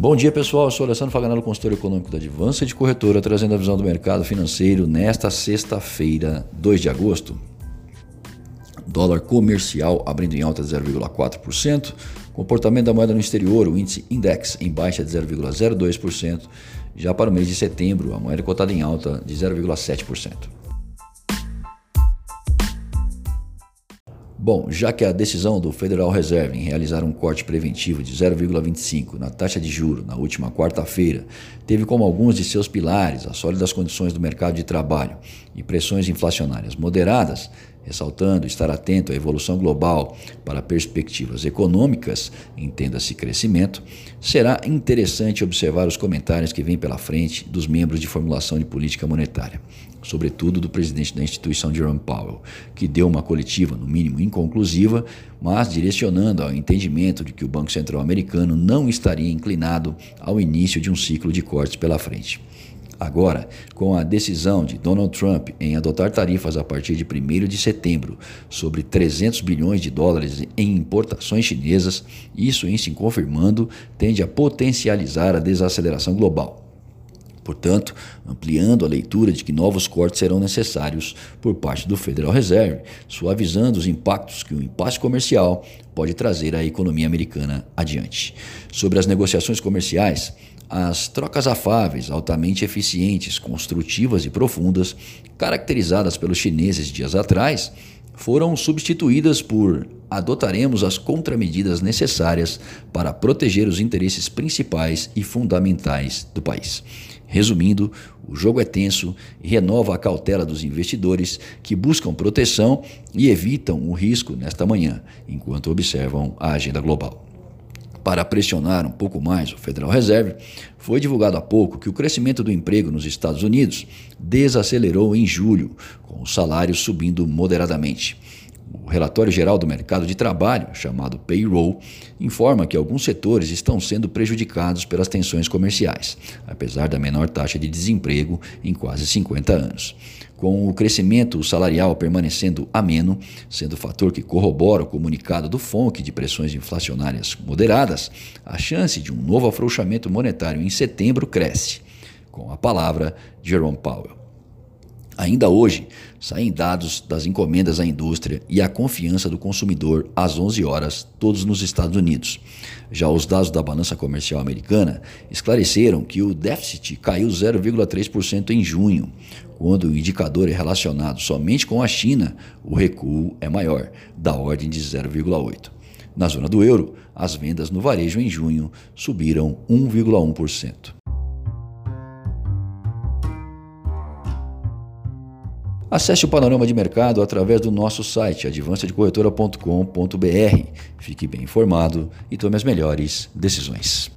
Bom dia pessoal, eu sou Alessandro Faganello, consultor econômico da Advança de Corretora, trazendo a visão do mercado financeiro nesta sexta-feira, 2 de agosto. Dólar comercial abrindo em alta de 0,4%, comportamento da moeda no exterior, o índice Index em baixa de 0,02%, já para o mês de setembro, a moeda cotada em alta de 0,7%. Bom, já que a decisão do Federal Reserve em realizar um corte preventivo de 0,25 na taxa de juro na última quarta-feira teve como alguns de seus pilares as sólidas condições do mercado de trabalho e pressões inflacionárias moderadas, ressaltando estar atento à evolução global para perspectivas econômicas, entenda-se crescimento, será interessante observar os comentários que vêm pela frente dos membros de formulação de política monetária sobretudo do presidente da instituição Jerome Powell, que deu uma coletiva, no mínimo inconclusiva, mas direcionando ao entendimento de que o Banco Central americano não estaria inclinado ao início de um ciclo de cortes pela frente. Agora, com a decisão de Donald Trump em adotar tarifas a partir de 1 de setembro sobre 300 bilhões de dólares em importações chinesas, isso em se confirmando tende a potencializar a desaceleração global portanto, ampliando a leitura de que novos cortes serão necessários por parte do Federal Reserve, suavizando os impactos que o impasse comercial pode trazer à economia americana adiante. Sobre as negociações comerciais, as trocas afáveis, altamente eficientes, construtivas e profundas, caracterizadas pelos chineses dias atrás, foram substituídas por adotaremos as contramedidas necessárias para proteger os interesses principais e fundamentais do país. Resumindo, o jogo é tenso e renova a cautela dos investidores que buscam proteção e evitam o risco nesta manhã, enquanto observam a agenda global. Para pressionar um pouco mais o Federal Reserve, foi divulgado há pouco que o crescimento do emprego nos Estados Unidos desacelerou em julho, com os salários subindo moderadamente. O relatório geral do mercado de trabalho, chamado Payroll, informa que alguns setores estão sendo prejudicados pelas tensões comerciais, apesar da menor taxa de desemprego em quase 50 anos. Com o crescimento salarial permanecendo ameno, sendo fator que corrobora o comunicado do FONC de pressões inflacionárias moderadas, a chance de um novo afrouxamento monetário em setembro cresce. Com a palavra, Jerome Powell. Ainda hoje, saem dados das encomendas à indústria e a confiança do consumidor às 11 horas, todos nos Estados Unidos. Já os dados da balança comercial americana esclareceram que o déficit caiu 0,3% em junho. Quando o indicador é relacionado somente com a China, o recuo é maior, da ordem de 0,8%. Na zona do euro, as vendas no varejo em junho subiram 1,1%. Acesse o panorama de mercado através do nosso site advancedecorretora.com.br. Fique bem informado e tome as melhores decisões.